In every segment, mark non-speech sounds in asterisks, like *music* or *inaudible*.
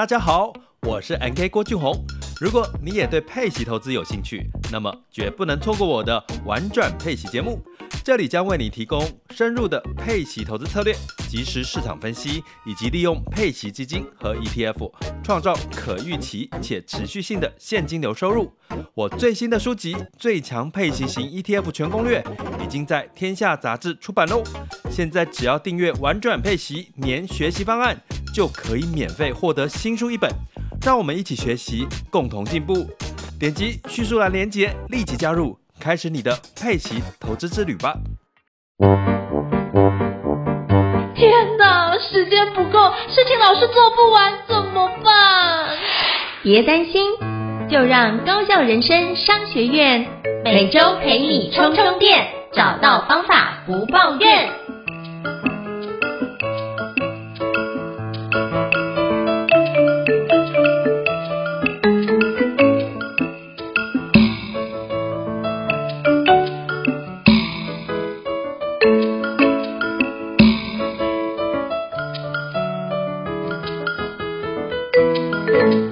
大家好，我是 NK 郭俊宏。如果你也对配息投资有兴趣，那么绝不能错过我的玩转配息节目。这里将为你提供深入的配息投资策略、即时市场分析，以及利用配息基金和 ETF 创造可预期且持续性的现金流收入。我最新的书籍《最强配息型 ETF 全攻略》已经在天下杂志出版喽。现在只要订阅“玩转配息”年学习方案，就可以免费获得新书一本。让我们一起学习，共同进步。点击叙述栏连接，立即加入，开始你的佩奇投资之旅吧！天哪，时间不够，事情老是做不完，怎么办？别担心，就让高校人生商学院每周陪你充充电，找到方法不抱怨。Thank you.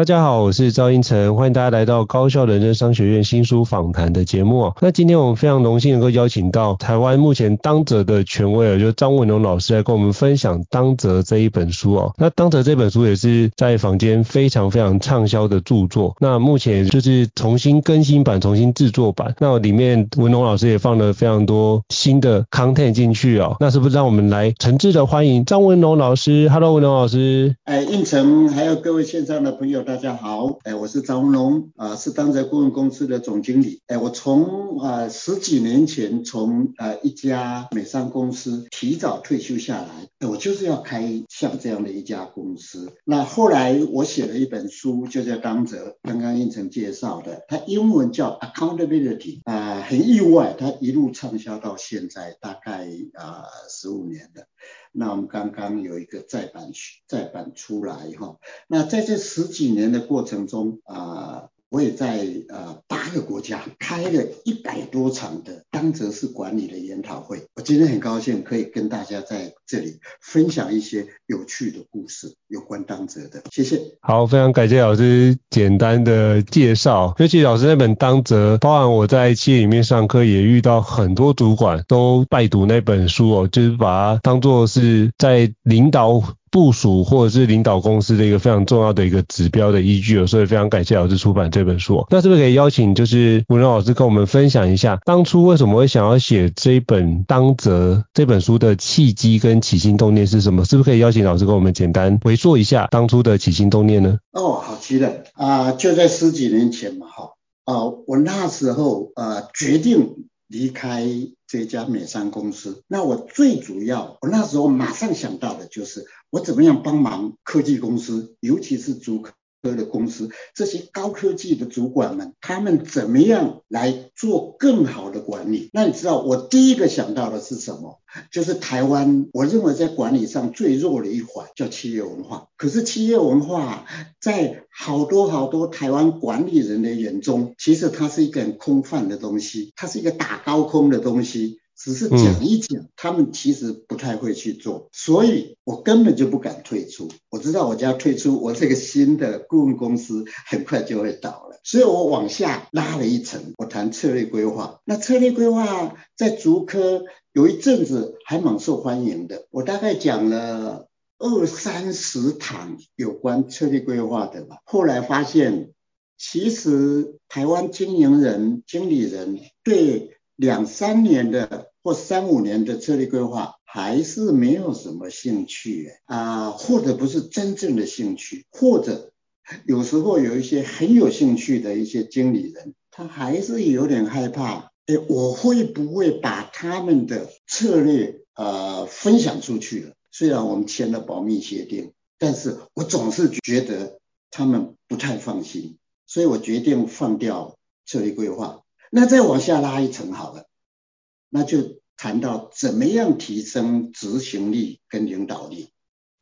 大家好，我是赵英成，欢迎大家来到高校人生商学院新书访谈的节目。那今天我们非常荣幸能够邀请到台湾目前当责的权威，就是张文龙老师来跟我们分享《当责》这一本书哦。那《当责》这本书也是在坊间非常非常畅销的著作。那目前就是重新更新版、重新制作版。那里面文龙老师也放了非常多新的 content 进去哦。那是不是让我们来诚挚的欢迎张文龙老师？Hello，文龙老师。哎，应成，还有各位线上的朋友。大家好，哎，我是张文龙，啊，是当责顾问公司的总经理，哎，我从啊十几年前从呃一家美商公司提早退休下来，哎，我就是要开像这样的一家公司。那后来我写了一本书，就叫《当泽》，刚刚应成介绍的，它英文叫 Accountability，啊，很意外，它一路畅销到现在，大概啊十五年了。那我们刚刚有一个再版再版出来哈，那在这十几年的过程中啊。我也在呃八个国家开了一百多场的当责式管理的研讨会。我今天很高兴可以跟大家在这里分享一些有趣的故事，有关当责的。谢谢。好，非常感谢老师简单的介绍。尤其老师那本当责，包含我在企业里面上课也遇到很多主管都拜读那本书哦，就是把它当作是在领导。部署或者是领导公司的一个非常重要的一个指标的依据，所以非常感谢老师出版这本书。那是不是可以邀请就是文龙老师跟我们分享一下，当初为什么会想要写这一本当责这本书的契机跟起心动念是什么？是不是可以邀请老师跟我们简单回溯一下当初的起心动念呢？哦，好极了啊，就在十几年前嘛，哈啊，我那时候啊决定。离开这家美商公司，那我最主要，我那时候马上想到的就是，我怎么样帮忙科技公司，尤其是租客。的公司，这些高科技的主管们，他们怎么样来做更好的管理？那你知道，我第一个想到的是什么？就是台湾，我认为在管理上最弱的一环叫企业文化。可是企业文化在好多好多台湾管理人的眼中，其实它是一个很空泛的东西，它是一个打高空的东西。只是讲一讲，他们其实不太会去做，所以我根本就不敢退出。我知道我要退出，我这个新的顾问公司很快就会倒了，所以我往下拉了一层，我谈策略规划。那策略规划在竹科有一阵子还蛮受欢迎的，我大概讲了二三十堂有关策略规划的吧。后来发现，其实台湾经营人、经理人对两三年的。或三五年的策略规划还是没有什么兴趣啊，或者不是真正的兴趣，或者有时候有一些很有兴趣的一些经理人，他还是有点害怕，哎，我会不会把他们的策略呃分享出去了？虽然我们签了保密协定，但是我总是觉得他们不太放心，所以我决定放掉策略规划。那再往下拉一层好了。那就谈到怎么样提升执行力跟领导力。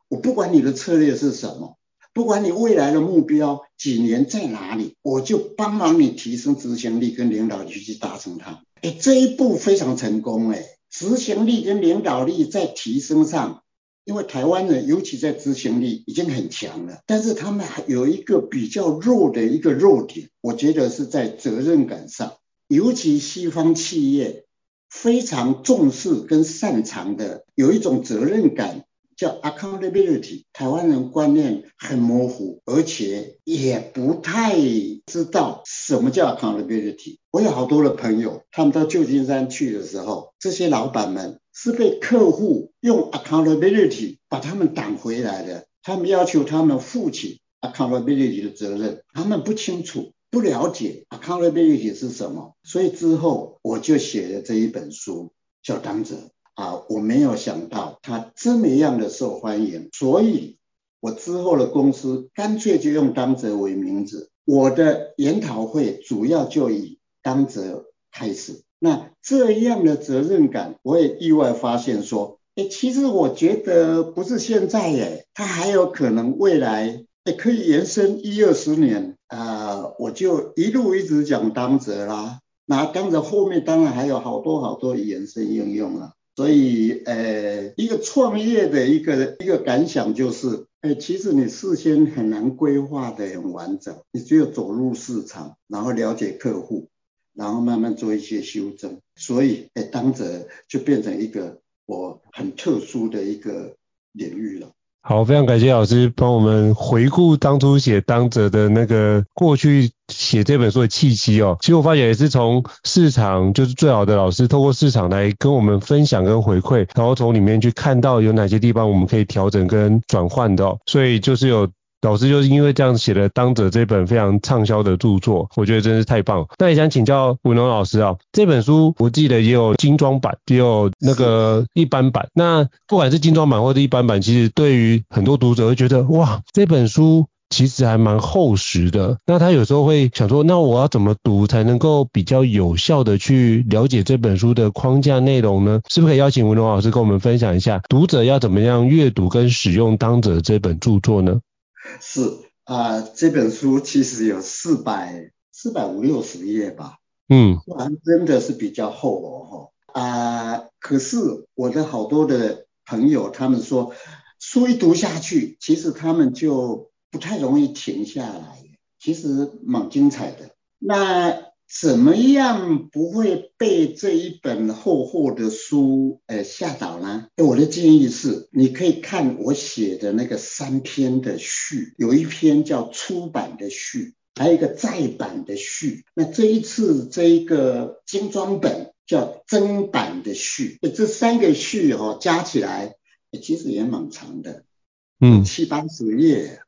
我不管你的策略是什么，不管你未来的目标几年在哪里，我就帮忙你提升执行力跟领导力去达成它。哎，这一步非常成功哎，执行力跟领导力在提升上因为台湾人尤其在执行力已经很强了，但是他们还有一个比较弱的一个弱点，我觉得是在责任感上，尤其西方企业非常重视跟擅长的有一种责任感。叫 accountability，台湾人观念很模糊，而且也不太知道什么叫 accountability。我有好多的朋友，他们到旧金山去的时候，这些老板们是被客户用 accountability 把他们挡回来的。他们要求他们负起 accountability 的责任，他们不清楚、不了解 accountability 是什么，所以之后我就写了这一本书，叫《当责》。啊，我没有想到它这么样的受欢迎，所以我之后的公司干脆就用当责为名字。我的研讨会主要就以当责开始。那这样的责任感，我也意外发现说，哎，其实我觉得不是现在耶，它还有可能未来也可以延伸一二十年啊，我就一路一直讲当责啦。那当责后面当然还有好多好多延伸应用了。所以，呃，一个创业的一个一个感想就是，哎，其实你事先很难规划的很完整，你只有走入市场，然后了解客户，然后慢慢做一些修正。所以，哎，当责就变成一个我很特殊的一个领域了。好，非常感谢老师帮我们回顾当初写当者的那个过去写这本书的契机哦。其实我发现也是从市场，就是最好的老师透过市场来跟我们分享跟回馈，然后从里面去看到有哪些地方我们可以调整跟转换的哦。所以就是有。老师就是因为这样写了《当者》这本非常畅销的著作，我觉得真是太棒。那也想请教文龙老师啊，这本书我记得也有精装版，也有那个一般版。那不管是精装版或者一般版，其实对于很多读者会觉得，哇，这本书其实还蛮厚实的。那他有时候会想说，那我要怎么读才能够比较有效的去了解这本书的框架内容呢？是不是可以邀请文龙老师跟我们分享一下，读者要怎么样阅读跟使用《当者》这本著作呢？是啊、呃，这本书其实有四百四百五六十页吧，嗯，还真的是比较厚哦，啊、呃，可是我的好多的朋友他们说，书一读下去，其实他们就不太容易停下来，其实蛮精彩的。那怎么样不会被这一本厚厚的书呃吓倒呢？我的建议是，你可以看我写的那个三篇的序，有一篇叫出版的序，还有一个再版的序。那这一次这一个精装本叫增版的序，这三个序哦加起来其实也蛮长的，嗯，七八十页。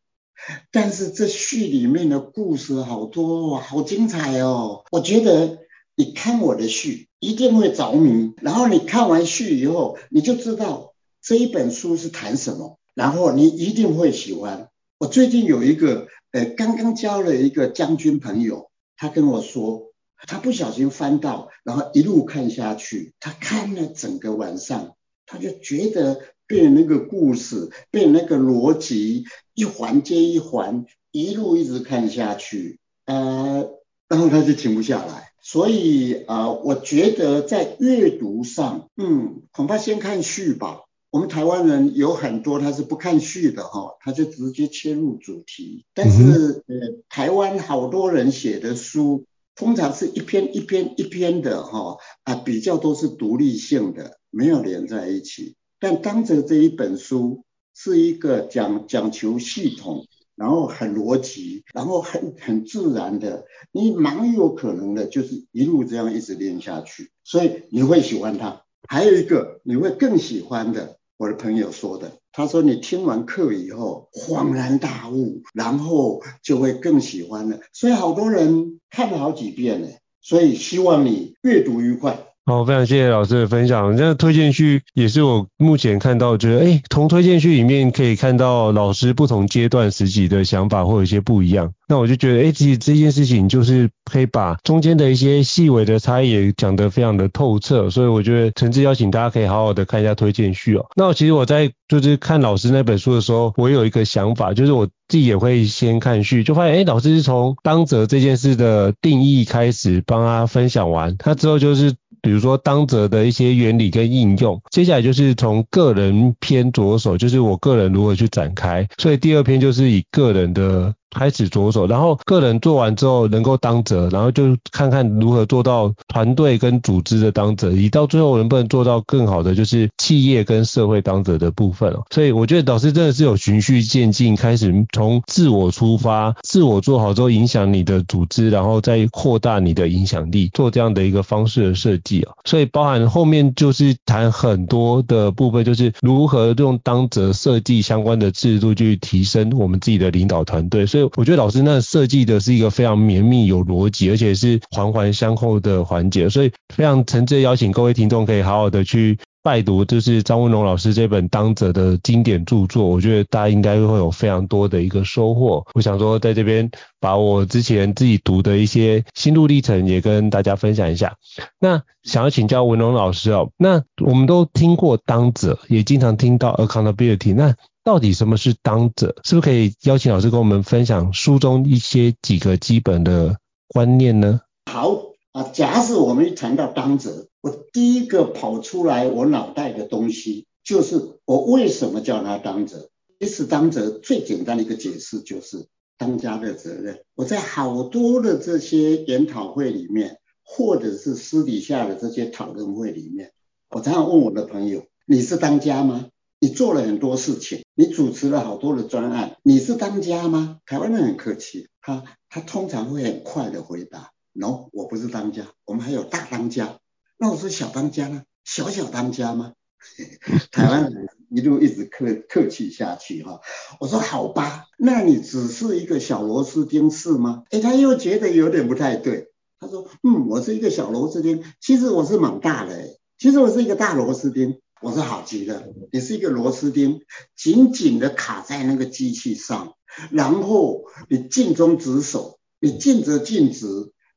但是这序里面的故事好多，好精彩哦！我觉得你看我的序一定会着迷，然后你看完序以后，你就知道这一本书是谈什么，然后你一定会喜欢。我最近有一个呃，刚刚交了一个将军朋友，他跟我说，他不小心翻到，然后一路看下去，他看了整个晚上，他就觉得。被那个故事，变那个逻辑一环接一环，一路一直看下去，呃，然后他就停不下来。所以啊、呃，我觉得在阅读上，嗯，恐怕先看序吧。我们台湾人有很多他是不看序的哈，他就直接切入主题。但是呃，台湾好多人写的书，通常是一篇一篇一篇的哈，啊，比较都是独立性的，没有连在一起。但当责这一本书是一个讲讲求系统，然后很逻辑，然后很很自然的，你蛮有可能的，就是一路这样一直练下去，所以你会喜欢它。还有一个你会更喜欢的，我的朋友说的，他说你听完课以后恍然大悟，然后就会更喜欢了。所以好多人看了好几遍呢，所以希望你阅读愉快。好，非常谢谢老师的分享。这推荐序也是我目前看到，觉得诶，从推荐序里面可以看到老师不同阶段时期的想法会有一些不一样。那我就觉得，诶，其实这件事情就是可以把中间的一些细微的差异也讲得非常的透彻。所以我觉得诚挚邀请大家可以好好的看一下推荐序哦。那其实我在就是看老师那本书的时候，我有一个想法，就是我自己也会先看序，就发现，诶，老师是从当责这件事的定义开始帮他分享完，他之后就是。比如说当者的一些原理跟应用。接下来就是从个人篇着手，就是我个人如何去展开。所以第二篇就是以个人的。开始着手，然后个人做完之后能够当责，然后就看看如何做到团队跟组织的当责，以到最后能不能做到更好的就是企业跟社会当责的部分哦。所以我觉得导师真的是有循序渐进，开始从自我出发，自我做好之后影响你的组织，然后再扩大你的影响力，做这样的一个方式的设计哦。所以包含后面就是谈很多的部分，就是如何用当责设计相关的制度去提升我们自己的领导团队，所以。我觉得老师那设计的是一个非常绵密、有逻辑，而且是环环相扣的环节，所以非常诚挚邀请各位听众可以好好的去拜读，就是张文荣老师这本当者的经典著作。我觉得大家应该会有非常多的一个收获。我想说，在这边把我之前自己读的一些心路历程也跟大家分享一下。那想要请教文荣老师哦，那我们都听过当者，也经常听到 accountability，那到底什么是当责？是不是可以邀请老师跟我们分享书中一些几个基本的观念呢？好啊，假使我们一谈到当责，我第一个跑出来我脑袋的东西就是我为什么叫他当责？其实当责最简单的一个解释就是当家的责任。我在好多的这些研讨会里面，或者是私底下的这些讨论会里面，我常常问我的朋友：你是当家吗？你做了很多事情，你主持了好多的专案，你是当家吗？台湾人很客气，他他通常会很快的回答，no，我不是当家，我们还有大当家。那我说小当家呢？小小当家吗？*laughs* 台湾人一路一直客客气下去哈。我说好吧，那你只是一个小螺丝钉是吗？诶，他又觉得有点不太对。他说，嗯，我是一个小螺丝钉，其实我是蛮大的，其实我是一个大螺丝钉。我说好极了，你是一个螺丝钉，紧紧的卡在那个机器上，然后你尽忠职守，你尽责尽职，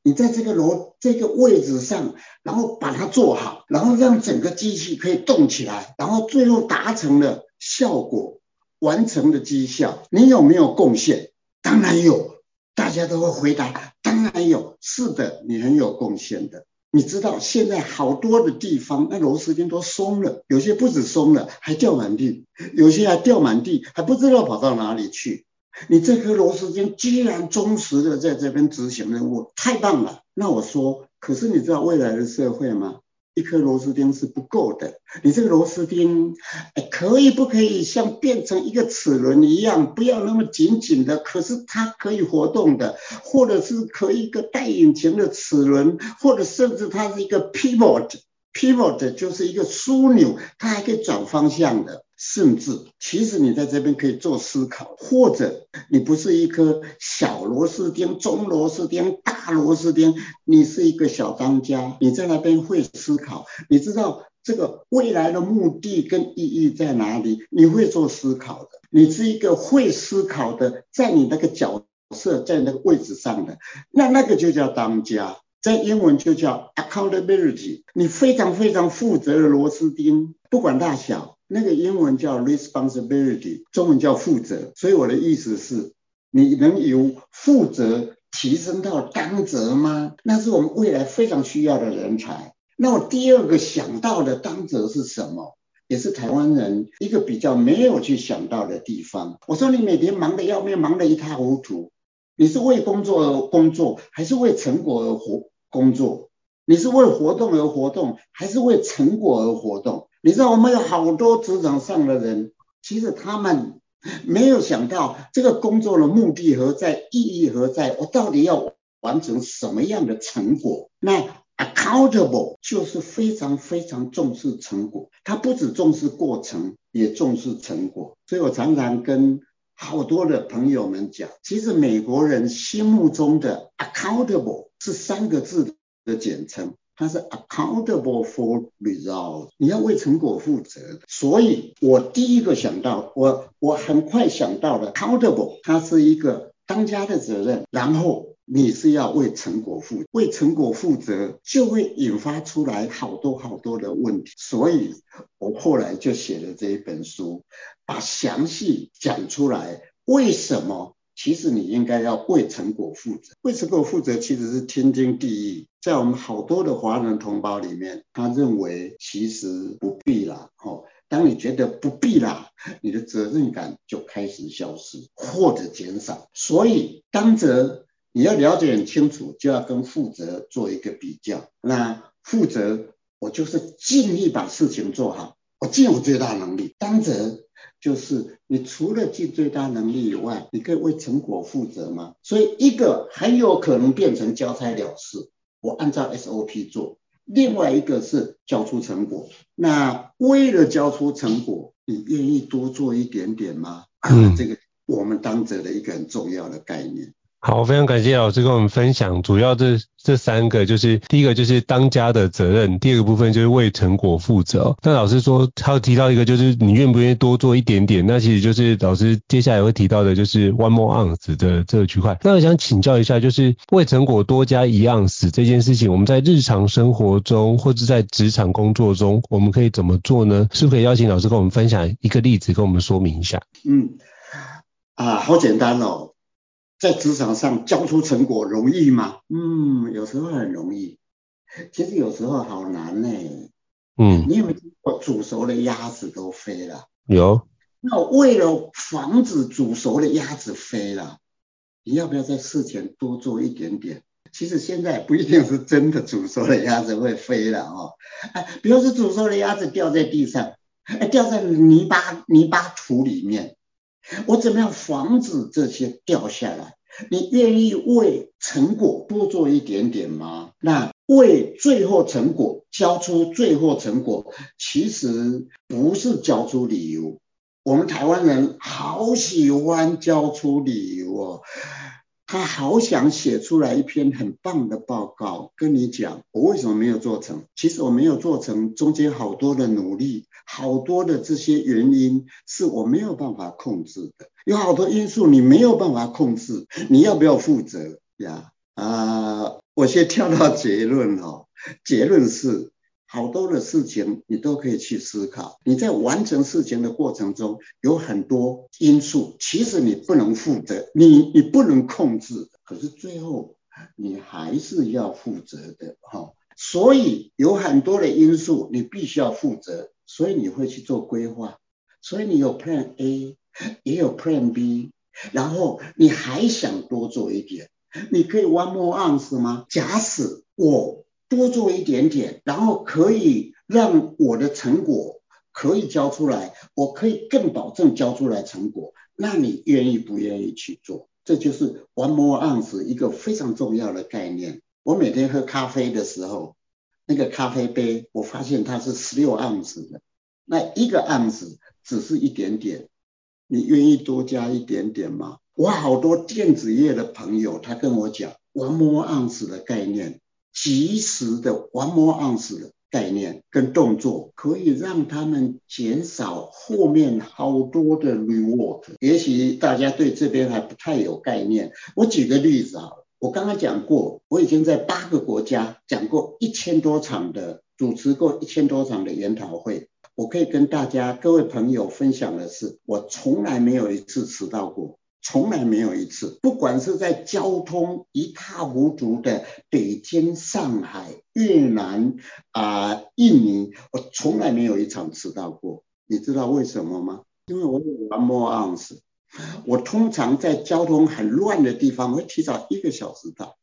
你在这个螺这个位置上，然后把它做好，然后让整个机器可以动起来，然后最后达成了效果，完成了绩效，你有没有贡献？当然有，大家都会回答，当然有，是的，你很有贡献的。你知道现在好多的地方，那螺丝钉都松了，有些不止松了，还掉满地，有些还掉满地，还不知道跑到哪里去。你这颗螺丝钉居然忠实的在这边执行任务，太棒了。那我说，可是你知道未来的社会吗？一颗螺丝钉是不够的，你这个螺丝钉，可以不可以像变成一个齿轮一样，不要那么紧紧的，可是它可以活动的，或者是可以一个带引擎的齿轮，或者甚至它是一个 pivot，pivot 就是一个枢纽，它还可以转方向的。甚至，其实你在这边可以做思考，或者你不是一颗小螺丝钉、中螺丝钉、大螺丝钉，你是一个小当家，你在那边会思考，你知道这个未来的目的跟意义在哪里，你会做思考的，你是一个会思考的，在你那个角色在那个位置上的，那那个就叫当家，在英文就叫 accountability，你非常非常负责的螺丝钉，不管大小。那个英文叫 responsibility，中文叫负责。所以我的意思是，你能由负责提升到当责吗？那是我们未来非常需要的人才。那我第二个想到的当责是什么？也是台湾人一个比较没有去想到的地方。我说你每天忙得要命，忙得一塌糊涂，你是为工作而工作，还是为成果而活工作？你是为活动而活动，还是为成果而活动？你知道我们有好多职场上的人，其实他们没有想到这个工作的目的何在，意义何在，我到底要完成什么样的成果？那 accountable 就是非常非常重视成果，他不只重视过程，也重视成果。所以我常常跟好多的朋友们讲，其实美国人心目中的 accountable 是三个字的简称。它是 accountable for results，你要为成果负责。所以我第一个想到，我我很快想到了 accountable，它是一个当家的责任。然后你是要为成果负，为成果负责就会引发出来好多好多的问题。所以我后来就写了这一本书，把详细讲出来为什么。其实你应该要为成果负责，为成果负责其实是天经地义。在我们好多的华人同胞里面，他认为其实不必啦。哦，当你觉得不必啦，你的责任感就开始消失或者减少。所以当责你要了解很清楚，就要跟负责做一个比较。那负责，我就是尽力把事情做好，我尽我最大能力。当责就是你除了尽最大能力以外，你可以为成果负责吗？所以一个很有可能变成交差了事。我按照 SOP 做，另外一个是交出成果。那为了交出成果，你愿意多做一点点吗？嗯，这个我们当责的一个很重要的概念。好，非常感谢老师跟我们分享，主要这这三个就是第一个就是当家的责任，第二个部分就是为成果负责。那老师说他有提到一个就是你愿不愿意多做一点点，那其实就是老师接下来会提到的就是 one more ounce 的这个区块。那我想请教一下，就是为成果多加一盎司这件事情，我们在日常生活中或者在职场工作中，我们可以怎么做呢？是不是可以邀请老师跟我们分享一个例子，跟我们说明一下？嗯，啊，好简单哦。在职场上交出成果容易吗？嗯，有时候很容易，其实有时候好难呢。嗯，你有没有听过煮熟的鸭子都飞了？有。那为了防止煮熟的鸭子飞了，你要不要在事前多做一点点？其实现在不一定是真的煮熟的鸭子会飞了哦。哎，比如说煮熟的鸭子掉在地上，哎，掉在泥巴泥巴土里面。我怎么样防止这些掉下来？你愿意为成果多做一点点吗？那为最后成果交出最后成果，其实不是交出理由。我们台湾人好喜欢交出理由哦。他好想写出来一篇很棒的报告，跟你讲我为什么没有做成。其实我没有做成，中间好多的努力，好多的这些原因是我没有办法控制的，有好多因素你没有办法控制，你要不要负责呀？啊，我先跳到结论哦，结论是。好多的事情你都可以去思考，你在完成事情的过程中有很多因素，其实你不能负责，你你不能控制，可是最后你还是要负责的哈。所以有很多的因素你必须要负责，所以你会去做规划，所以你有 Plan A，也有 Plan B，然后你还想多做一点，你可以 One more ounce 吗？假使我。多做一点点，然后可以让我的成果可以交出来，我可以更保证交出来成果。那你愿意不愿意去做？这就是 one more ounce 一个非常重要的概念。我每天喝咖啡的时候，那个咖啡杯，我发现它是十六盎司的，那一个盎司只是一点点，你愿意多加一点点吗？我好多电子业的朋友，他跟我讲 one more ounce 的概念。及时的 one more ounce 的概念跟动作，可以让他们减少后面好多的 rework。也许大家对这边还不太有概念。我举个例子啊，我刚刚讲过，我已经在八个国家讲过一千多场的，主持过一千多场的研讨会。我可以跟大家各位朋友分享的是，我从来没有一次迟到过。从来没有一次，不管是在交通一塌糊涂的北京、上海、越南啊、印尼，我从来没有一场迟到过。你知道为什么吗？因为我有 one more ounce。我通常在交通很乱的地方，我会提早一个小时到；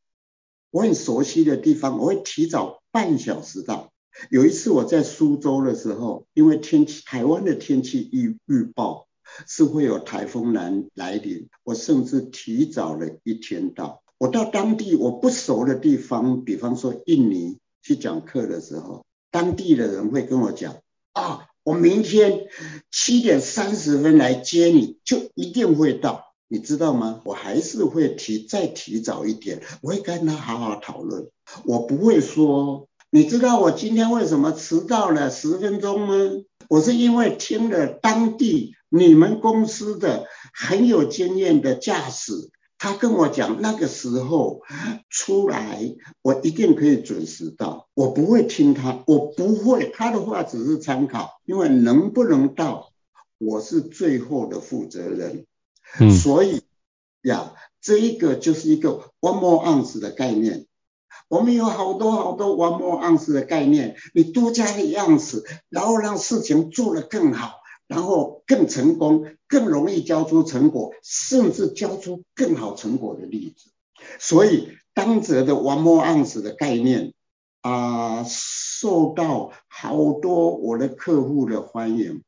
我很熟悉的地方，我会提早半小时到。有一次我在苏州的时候，因为天气，台湾的天气预预报。是会有台风来来临，我甚至提早了一天到。我到当地我不熟的地方，比方说印尼去讲课的时候，当地的人会跟我讲啊，我明天七点三十分来接你，就一定会到，你知道吗？我还是会提再提早一点，我会跟他好好讨论，我不会说，你知道我今天为什么迟到了十分钟吗？我是因为听了当地。你们公司的很有经验的驾驶，他跟我讲那个时候出来，我一定可以准时到。我不会听他，我不会，他的话只是参考，因为能不能到，我是最后的负责人。嗯，所以呀，这一个就是一个 one more ounce 的概念。我们有好多好多 one more ounce 的概念，你多加个样子，然后让事情做得更好，然后更成功，更容易交出成果，甚至交出更好成果的例子。所以当责的 one more ounce 的概念啊、受到好多我的客户的欢迎。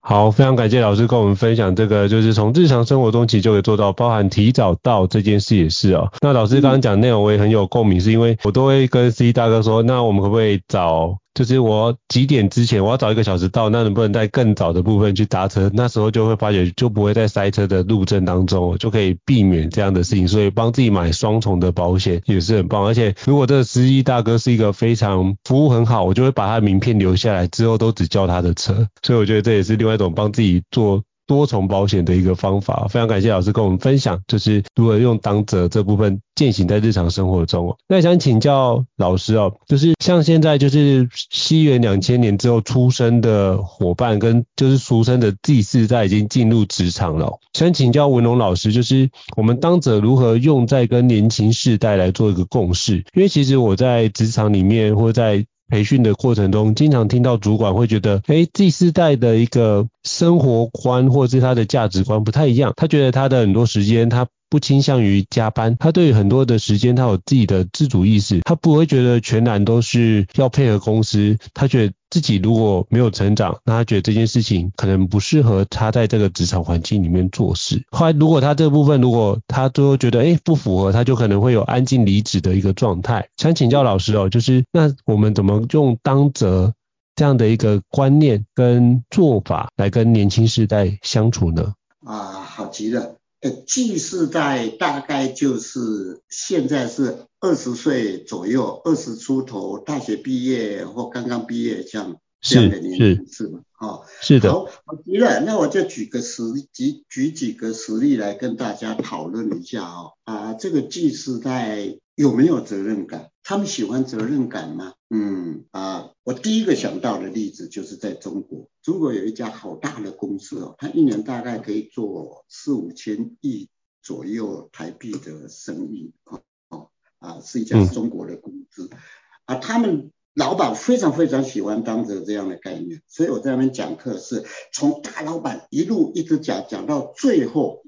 好，非常感谢老师跟我们分享这个，就是从日常生活中其实就可以做到，包含提早到这件事也是哦。那老师刚刚讲内容我也很有共鸣，是因为我都会跟 C 大哥说，那我们可不可以找？就是我几点之前我要早一个小时到，那能不能在更早的部分去搭车？那时候就会发觉就不会在塞车的路程当中，就可以避免这样的事情。所以帮自己买双重的保险也是很棒。而且如果这个司机大哥是一个非常服务很好，我就会把他名片留下来，之后都只叫他的车。所以我觉得这也是另外一种帮自己做。多重保险的一个方法，非常感谢老师跟我们分享，就是如何用当责这部分践行在日常生活中哦。那想请教老师哦，就是像现在就是西元两千年之后出生的伙伴，跟就是俗称的第四代已经进入职场了，想请教文龙老师，就是我们当责如何用在跟年轻世代来做一个共识？因为其实我在职场里面或在培训的过程中，经常听到主管会觉得，哎，Z 世代的一个生活观或者是他的价值观不太一样。他觉得他的很多时间，他不倾向于加班，他对于很多的时间，他有自己的自主意识，他不会觉得全然都是要配合公司，他觉得。自己如果没有成长，那他觉得这件事情可能不适合他在这个职场环境里面做事。后来如果他这部分如果他最后觉得诶不符合，他就可能会有安静离职的一个状态。想请教老师哦，就是那我们怎么用当责这样的一个观念跟做法来跟年轻世代相处呢？啊，好极了。呃，Z 世代大概就是现在是二十岁左右，二十出头，大学毕业或刚刚毕业这样这样的年龄是吗？哦，是的。好，好极了，那我就举个实举举几个实例来跟大家讨论一下哦。啊，这个 Z 世代有没有责任感？他们喜欢责任感吗？嗯啊，我第一个想到的例子就是在中国，中国有一家好大的公司哦，它一年大概可以做四五千亿左右台币的生意哦哦啊，是一家中国的公司、嗯、啊，他们老板非常非常喜欢当着这样的概念，所以我在那边讲课是从大老板一路一直讲讲到最后，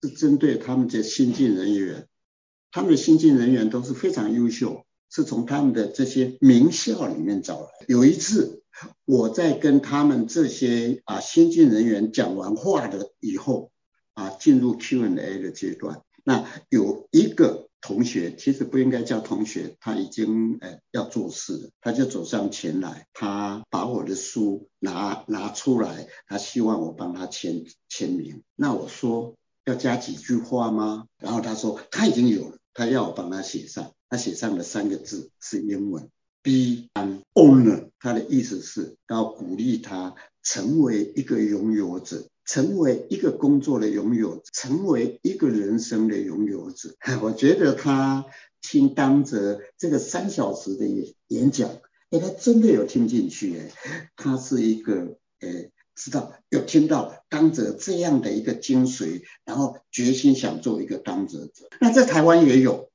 是针对他们这新进人员，他们的新进人员都是非常优秀。是从他们的这些名校里面找来。有一次，我在跟他们这些啊先进人员讲完话的以后，啊进入 Q&A 的阶段，那有一个同学，其实不应该叫同学，他已经呃要做事了，他就走上前来，他把我的书拿拿出来，他希望我帮他签签名。那我说要加几句话吗？然后他说他已经有了，他要我帮他写上。他写上了三个字，是英文，Be an owner。他的意思是要鼓励他成为一个拥有者，成为一个工作的拥有者，成为一个人生的拥有者。*laughs* 我觉得他听当责这个三小时的演讲，哎，他真的有听进去，哎，他是一个，哎，知道有听到当责这样的一个精髓，然后决心想做一个当责者。那在台湾也有。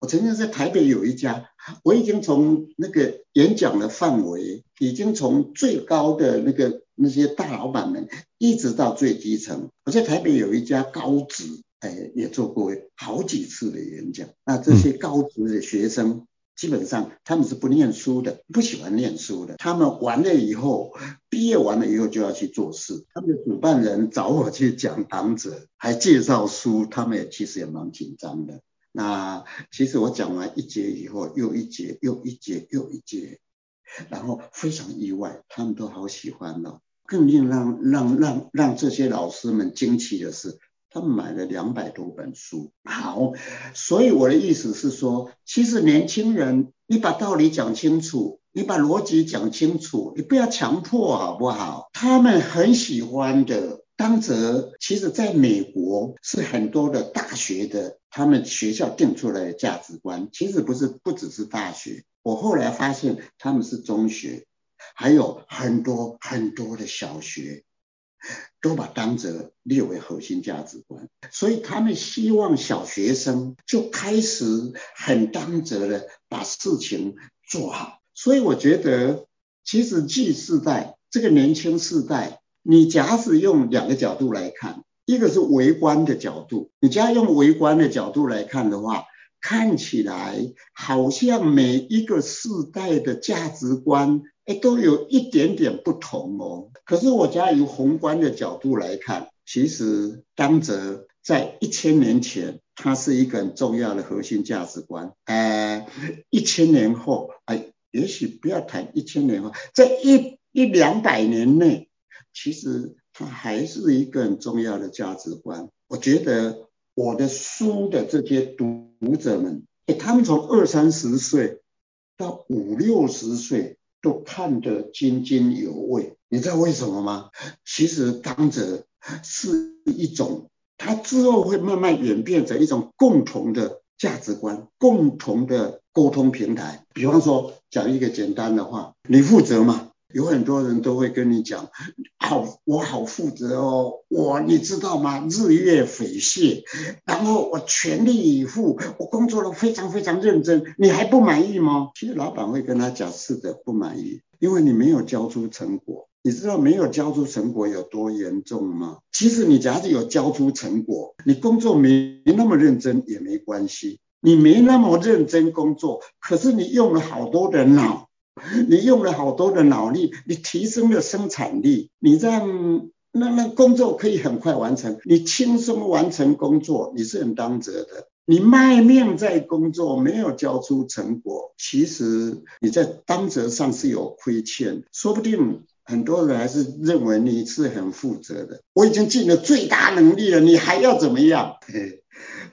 我曾经在台北有一家，我已经从那个演讲的范围，已经从最高的那个那些大老板们，一直到最基层。我在台北有一家高职，哎，也做过好几次的演讲。那这些高职的学生，基本上他们是不念书的，不喜欢念书的。他们完了以后，毕业完了以后就要去做事。他们的主办人找我去讲堂者，还介绍书，他们也其实也蛮紧张的。那其实我讲完一节以后，又一节，又一节，又一节，然后非常意外，他们都好喜欢哦。更令让让让让这些老师们惊奇的是，他们买了两百多本书。好，所以我的意思是说，其实年轻人，你把道理讲清楚，你把逻辑讲清楚，你不要强迫好不好？他们很喜欢的。当责，其实在美国是很多的大学的，他们学校定出来的价值观，其实不是不只是大学。我后来发现他们是中学，还有很多很多的小学，都把当责列为核心价值观，所以他们希望小学生就开始很当责的把事情做好。所以我觉得，其实 Z 世代这个年轻世代，你假使用两个角度来看，一个是微观的角度，你假用微观的角度来看的话，看起来好像每一个世代的价值观。哎都有一点点不同哦。可是我假如宏观的角度来看，其实当责在一千年前，它是一个很重要的核心价值观。呃，一千年后，哎，也许不要谈一千年后，在一一两百年内，其实它还是一个很重要的价值观。我觉得我的书的这些读者们，哎，他们从二三十岁到五六十岁。都看得津津有味，你知道为什么吗？其实当者是一种，它之后会慢慢演变成一种共同的价值观，共同的沟通平台。比方说，讲一个简单的话，你负责吗？有很多人都会跟你讲，好，我好负责哦，我你知道吗？日月匪懈，然后我全力以赴，我工作了非常非常认真，你还不满意吗？其实老板会跟他讲，是的，不满意，因为你没有交出成果。你知道没有交出成果有多严重吗？其实你假使有交出成果，你工作没那么认真也没关系，你没那么认真工作，可是你用了好多的脑。*laughs* 你用了好多的脑力，你提升了生产力，你让那那工作可以很快完成，你轻松完成工作，你是很当责的。你卖命在工作，没有交出成果，其实你在当责上是有亏欠。说不定很多人还是认为你是很负责的。我已经尽了最大能力了，你还要怎么样？嘿，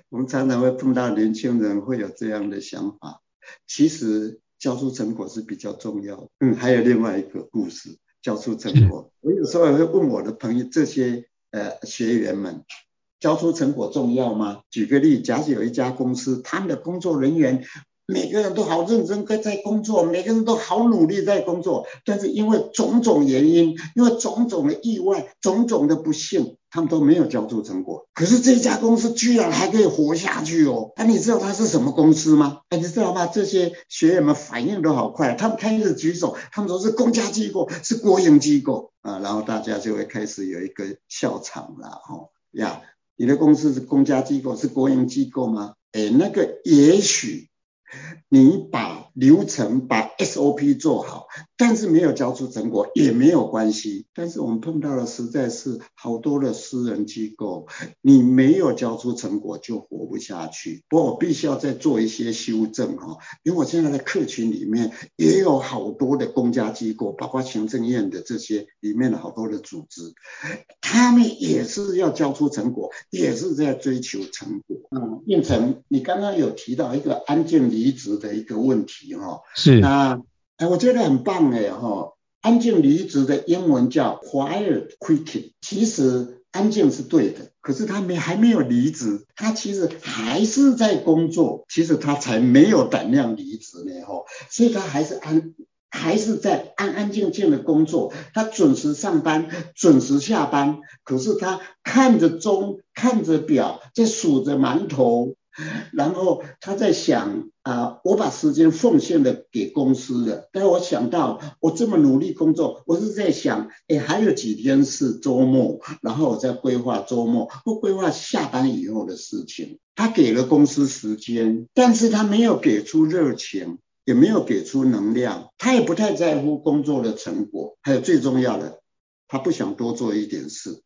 我们常常会碰到年轻人会有这样的想法，其实。交出成果是比较重要的。嗯，还有另外一个故事，教出成果。*laughs* 我有时候也会问我的朋友，这些呃学员们，教出成果重要吗？举个例，假使有一家公司，他们的工作人员。每个人都好认真在工作，每个人都好努力在工作，但是因为种种原因，因为种种的意外，种种的不幸，他们都没有交出成果。可是这家公司居然还可以活下去哦！啊，你知道它是什么公司吗？哎，你知道吗？这些学员们反应都好快，他们开始举手，他们说是公家机构，是国营机构啊，然后大家就会开始有一个笑场了，哈呀，你的公司是公家机构，是国营机构吗？哎，那个也许。你把流程、把 SOP 做好，但是没有交出成果也没有关系。但是我们碰到的实在是好多的私人机构，你没有交出成果就活不下去。不过我必须要再做一些修正哈，因为我现在的客群里面也有好多的公家机构，包括行政院的这些里面的好多的组织，他们也是要交出成果，也是在追求成果。嗯，胤丞，你刚刚有提到一个安静离职。的一个问题哈，是那哎，我觉得很棒哎哈，安静离职的英文叫 quiet quitting，其实安静是对的，可是他没还没有离职，他其实还是在工作，其实他才没有胆量离职呢哈，所以他还是安还是在安安静静的工作，他准时上班，准时下班，可是他看着钟，看着表，在数着馒头。*laughs* 然后他在想啊、我把时间奉献了给公司了，但我想到我这么努力工作，我是在想，哎，还有几天是周末，然后我再规划周末或规划下班以后的事情。他给了公司时间，但是他没有给出热情，也没有给出能量，他也不太在乎工作的成果，还有最重要的，他不想多做一点事。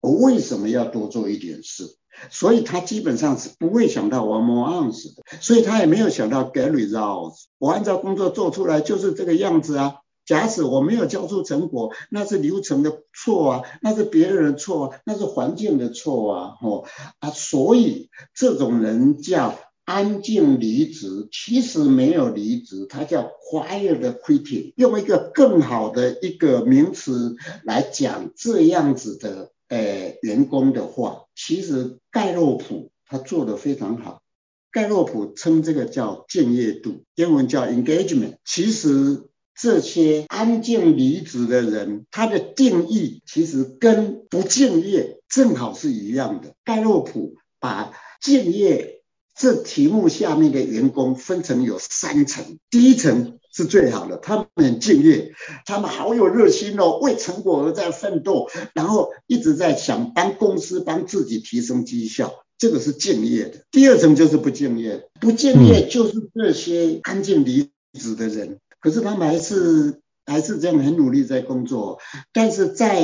我为什么要多做一点事？所以他基本上是不会想到 one more once 的，所以他也没有想到 get results。我按照工作做出来就是这个样子啊。假使我没有交出成果，那是流程的错啊，那是别人的错啊，那是环境的错啊。哦啊，所以这种人叫安静离职，其实没有离职，他叫 quiet quitting。用一个更好的一个名词来讲这样子的。呃，员工的话，其实盖洛普他做得非常好。盖洛普称这个叫敬业度，英文叫 engagement。其实这些安静离职的人，他的定义其实跟不敬业正好是一样的。盖洛普把敬业这题目下面的员工分成有三层，第一层是最好的，他们很敬业，他们好有热心哦，为成果而在奋斗，然后一直在想帮公司、帮自己提升绩效，这个是敬业的。第二层就是不敬业，不敬业就是这些安静离职的人。可是他们还是还是这样很努力在工作，但是在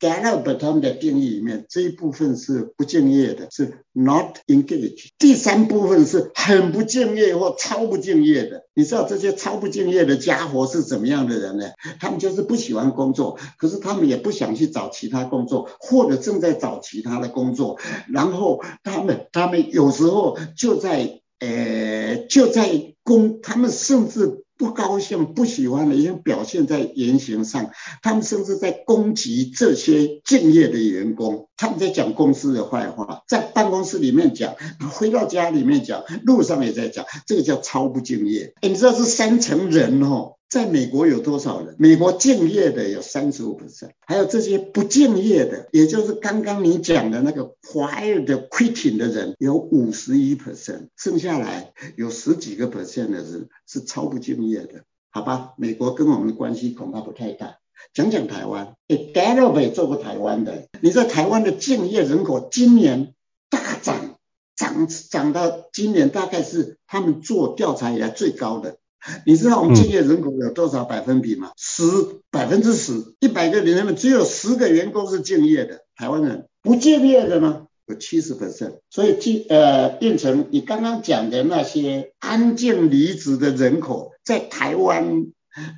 Gallup 他们的定义里面，这一部分是不敬业的，是 not engaged。第三部分是很不敬业或超不敬业的。你知道这些超不敬业的家伙是怎么样的人呢？他们就是不喜欢工作，可是他们也不想去找其他工作，或者正在找其他的工作。然后他们他们有时候就在呃就在工，他们甚至。不高兴、不喜欢的，已经表现在言行上。他们甚至在攻击这些敬业的员工，他们在讲公司的坏话，在办公室里面讲，回到家里面讲，路上也在讲，这个叫超不敬业。你知道是三层人哦。在美国有多少人？美国敬业的有三十五还有这些不敬业的，也就是刚刚你讲的那个 quiet quitting 的人有五十一 percent，剩下来有十几个 percent 的人是超不敬业的，好吧？美国跟我们的关系恐怕不太大。讲讲台湾，诶，Gallup 也做过台湾的，你在台湾的敬业人口今年大涨，涨涨到今年大概是他们做调查以来最高的。*laughs* 你知道我们敬业人口有多少百分比吗？十百分之十，一百个人里面只有十个员工是敬业的。台湾人不敬业的呢，有七十 percent。所以敬呃变成你刚刚讲的那些安静离职的人口，在台湾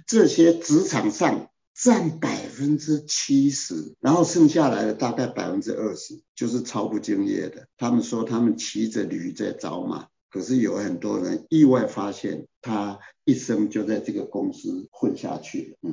这些职场上占百分之七十，然后剩下来的大概百分之二十就是超不敬业的。他们说他们骑着驴在找马。可是有很多人意外发现，他一生就在这个公司混下去了。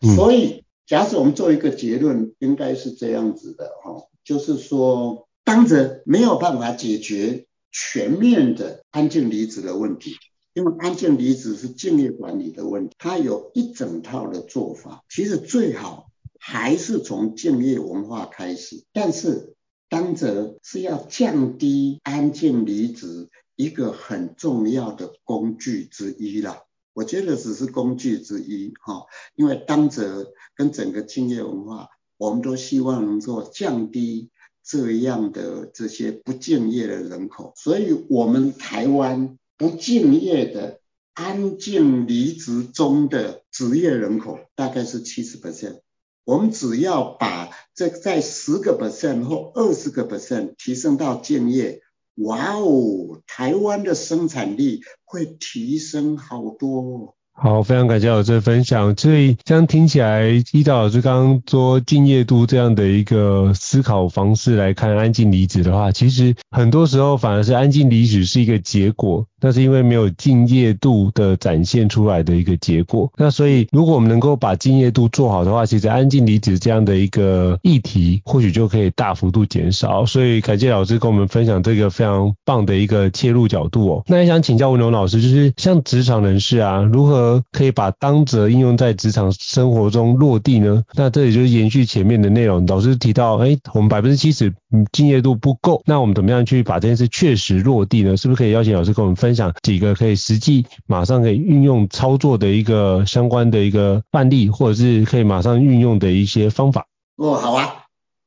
嗯，所以假使我们做一个结论，应该是这样子的哈，就是说，当责没有办法解决全面的安静离职的问题，因为安静离职是敬业管理的问题，它有一整套的做法。其实最好还是从敬业文化开始，但是当责是要降低安静离职。一个很重要的工具之一啦，我觉得只是工具之一哈，因为当责跟整个敬业文化，我们都希望能够降低这样的这些不敬业的人口，所以我们台湾不敬业的安静离职中的职业人口大概是七十。percent，我们只要把这在十个 percent 或二十个 percent 提升到敬业。哇哦，台湾的生产力会提升好多。好，非常感谢老师的分享。所以这样听起来，依照老师刚刚说敬业度这样的一个思考方式来看安静离职的话，其实很多时候反而是安静离职是一个结果。那是因为没有敬业度的展现出来的一个结果。那所以，如果我们能够把敬业度做好的话，其实安静离职这样的一个议题，或许就可以大幅度减少。所以，感谢老师跟我们分享这个非常棒的一个切入角度哦。那也想请教文龙老师，就是像职场人士啊，如何呃可以把当则应用在职场生活中落地呢？那这里就是延续前面的内容，老师提到，哎，我们百分之七十嗯敬业度不够，那我们怎么样去把这件事确实落地呢？是不是可以邀请老师跟我们分享？几个可以实际马上可以运用操作的一个相关的一个范例，或者是可以马上运用的一些方法。哦，好啊，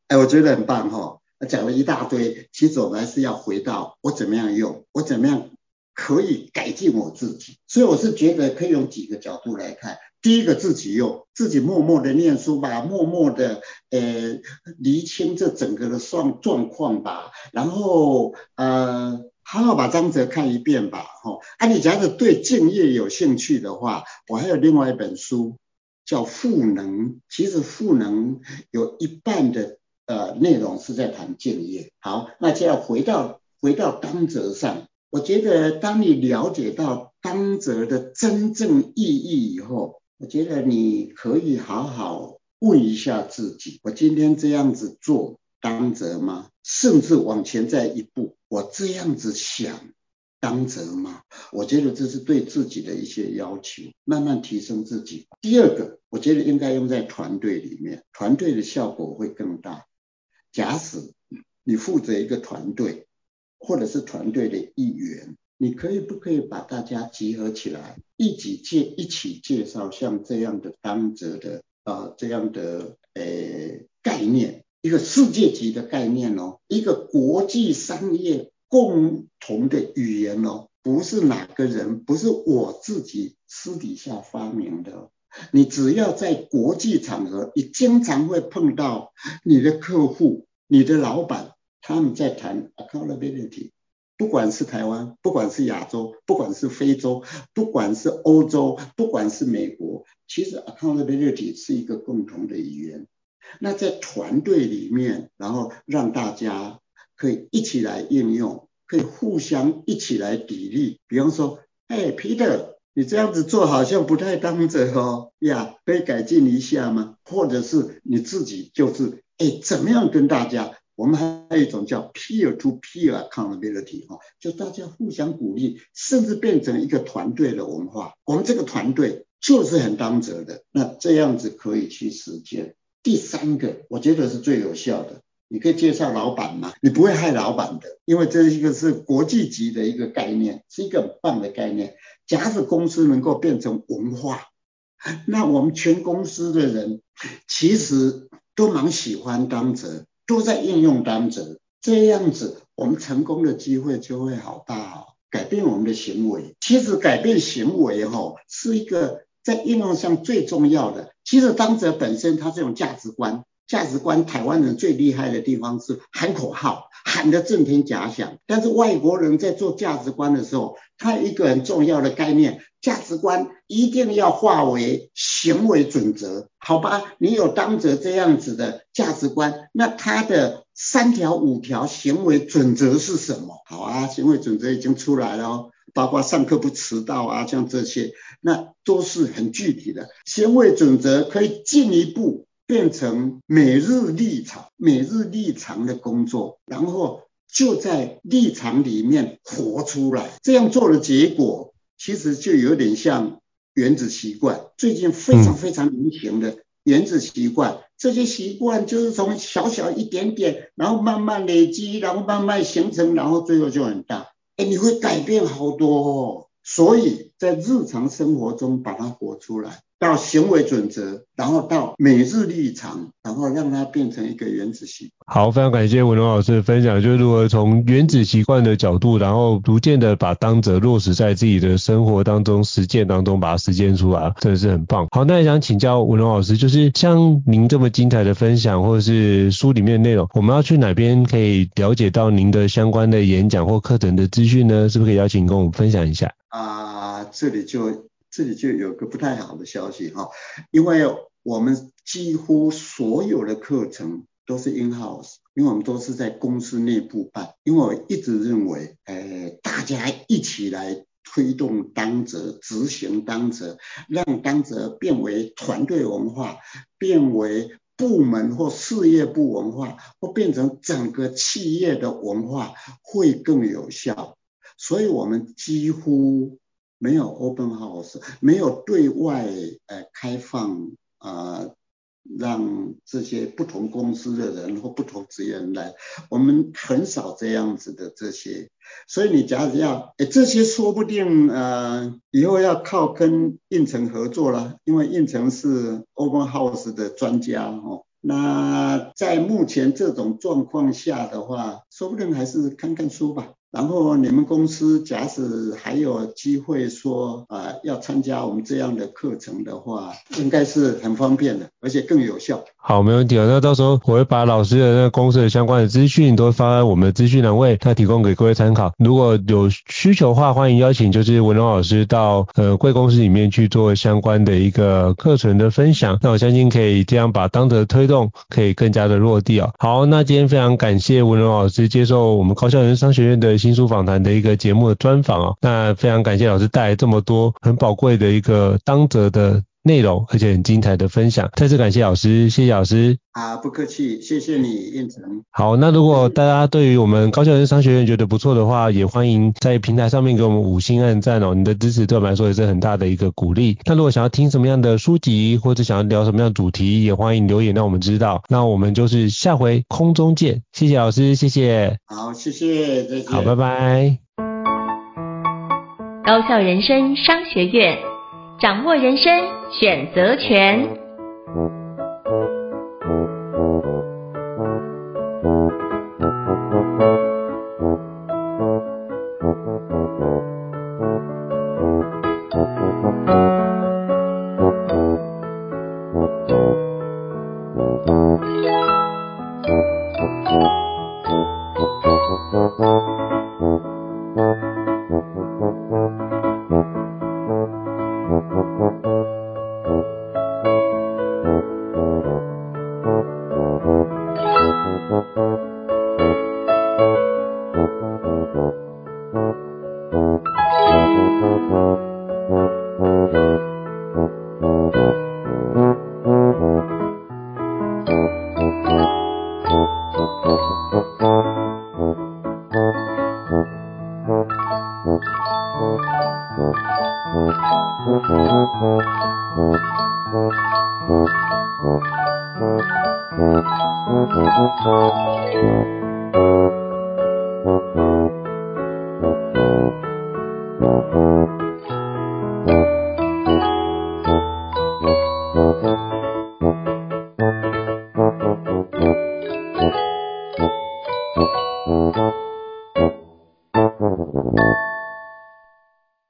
哎，我觉得很棒哈、哦，讲了一大堆，其实我们还是要回到我怎么样用，我怎么样可以改进我自己。所以我是觉得可以用几个角度来看。第一个自己用，自己默默的念书吧，默默的呃厘清这整个的状状况吧，然后呃。好好把张哲看一遍吧，哈！啊，你假如对敬业有兴趣的话，我还有另外一本书叫《赋能》，其实《赋能》有一半的呃内容是在谈敬业。好，那就要回到回到当哲上。我觉得当你了解到当责的真正意义以后，我觉得你可以好好问一下自己：我今天这样子做当责吗？甚至往前再一步。我这样子想，当责吗？我觉得这是对自己的一些要求，慢慢提升自己。第二个，我觉得应该用在团队里面，团队的效果会更大。假使你负责一个团队，或者是团队的一员，你可以不可以把大家集合起来，一起介一起介绍像这样的当责的啊、呃、这样的呃概念，一个世界级的概念哦，一个国际商业。共同的语言哦，不是哪个人，不是我自己私底下发明的。你只要在国际场合，你经常会碰到你的客户、你的老板，他们在谈 accountability。不管是台湾，不管是亚洲，不管是非洲，不管是欧洲，不管是美国，其实 accountability 是一个共同的语言。那在团队里面，然后让大家。可以一起来应用，可以互相一起来砥砺。比方说，哎，Peter，你这样子做好像不太当责 *laughs* 哦，呀，可以改进一下吗？或者是你自己就是，哎，怎么样跟大家？我们还有一种叫 peer to peer accountability 哈，就大家互相鼓励，甚至变成一个团队的文化。我们这个团队就是很当责的，那这样子可以去实践。第三个，我觉得是最有效的。你可以介绍老板吗？你不会害老板的，因为这一个是国际级的一个概念，是一个很棒的概念。假使公司能够变成文化，那我们全公司的人其实都蛮喜欢当责，都在应用当责，这样子我们成功的机会就会好大哦。改变我们的行为，其实改变行为哦，是一个在应用上最重要的。其实当责本身它这种价值观。价值观，台湾人最厉害的地方是喊口号，喊得震天假响。但是外国人在做价值观的时候，他一个很重要的概念，价值观一定要化为行为准则，好吧？你有当着这样子的价值观，那他的三条五条行为准则是什么？好啊，行为准则已经出来了，包括上课不迟到啊，像这些，那都是很具体的行为准则，可以进一步。变成每日立场、每日立场的工作，然后就在立场里面活出来。这样做的结果，其实就有点像原子习惯。最近非常非常流行的原子习惯，这些习惯就是从小小一点点，然后慢慢累积，然后慢慢形成，然后最后就很大。哎，你会改变好多哦。所以在日常生活中把它活出来。到行为准则，然后到每日立场，然后让它变成一个原子习惯。好，非常感谢文龙老师的分享，就是如何从原子习惯的角度，然后逐渐的把当责落实在自己的生活当中、实践当中，把它实践出来，真的是很棒。好，那也想请教文龙老师，就是像您这么精彩的分享，或者是书里面的内容，我们要去哪边可以了解到您的相关的演讲或课程的资讯呢？是不是可以邀请跟我们分享一下？啊，这里就。这里就有个不太好的消息哈，因为我们几乎所有的课程都是 in house，因为我们都是在公司内部办。因为我一直认为，呃，大家一起来推动当责，执行当责，让当责变为团队文化，变为部门或事业部文化，或变成整个企业的文化，会更有效。所以我们几乎。没有 open house，没有对外呃开放啊、呃，让这些不同公司的人或不同职业人来，我们很少这样子的这些。所以你假如要，哎，这些说不定呃以后要靠跟应城合作了，因为应城是 open house 的专家哦。那在目前这种状况下的话，说不定还是看看书吧。然后你们公司假使还有机会说啊、要参加我们这样的课程的话，应该是很方便的，而且更有效。好，没问题啊。那到时候我会把老师的那个公司的相关的资讯都放在我们的资讯栏位，那提供给各位参考。如果有需求的话，欢迎邀请就是文龙老师到呃贵公司里面去做相关的一个课程的分享。那我相信可以这样把当责推动可以更加的落地哦。好，那今天非常感谢文龙老师接受我们高校人商学院的新书访谈的一个节目的专访哦。那非常感谢老师带来这么多很宝贵的一个当责的。内容，而且很精彩的分享。再次感谢老师，谢谢老师。啊，不客气，谢谢你，胤丞。好，那如果大家对于我们高校人生商学院觉得不错的话，也欢迎在平台上面给我们五星按赞哦。你的支持对我们来说也是很大的一个鼓励。那如果想要听什么样的书籍，或者想要聊什么样的主题，也欢迎留言让我们知道。那我们就是下回空中见，谢谢老师，谢谢。好，谢谢，再见。好，拜拜。高校人生商学院，掌握人生选择权。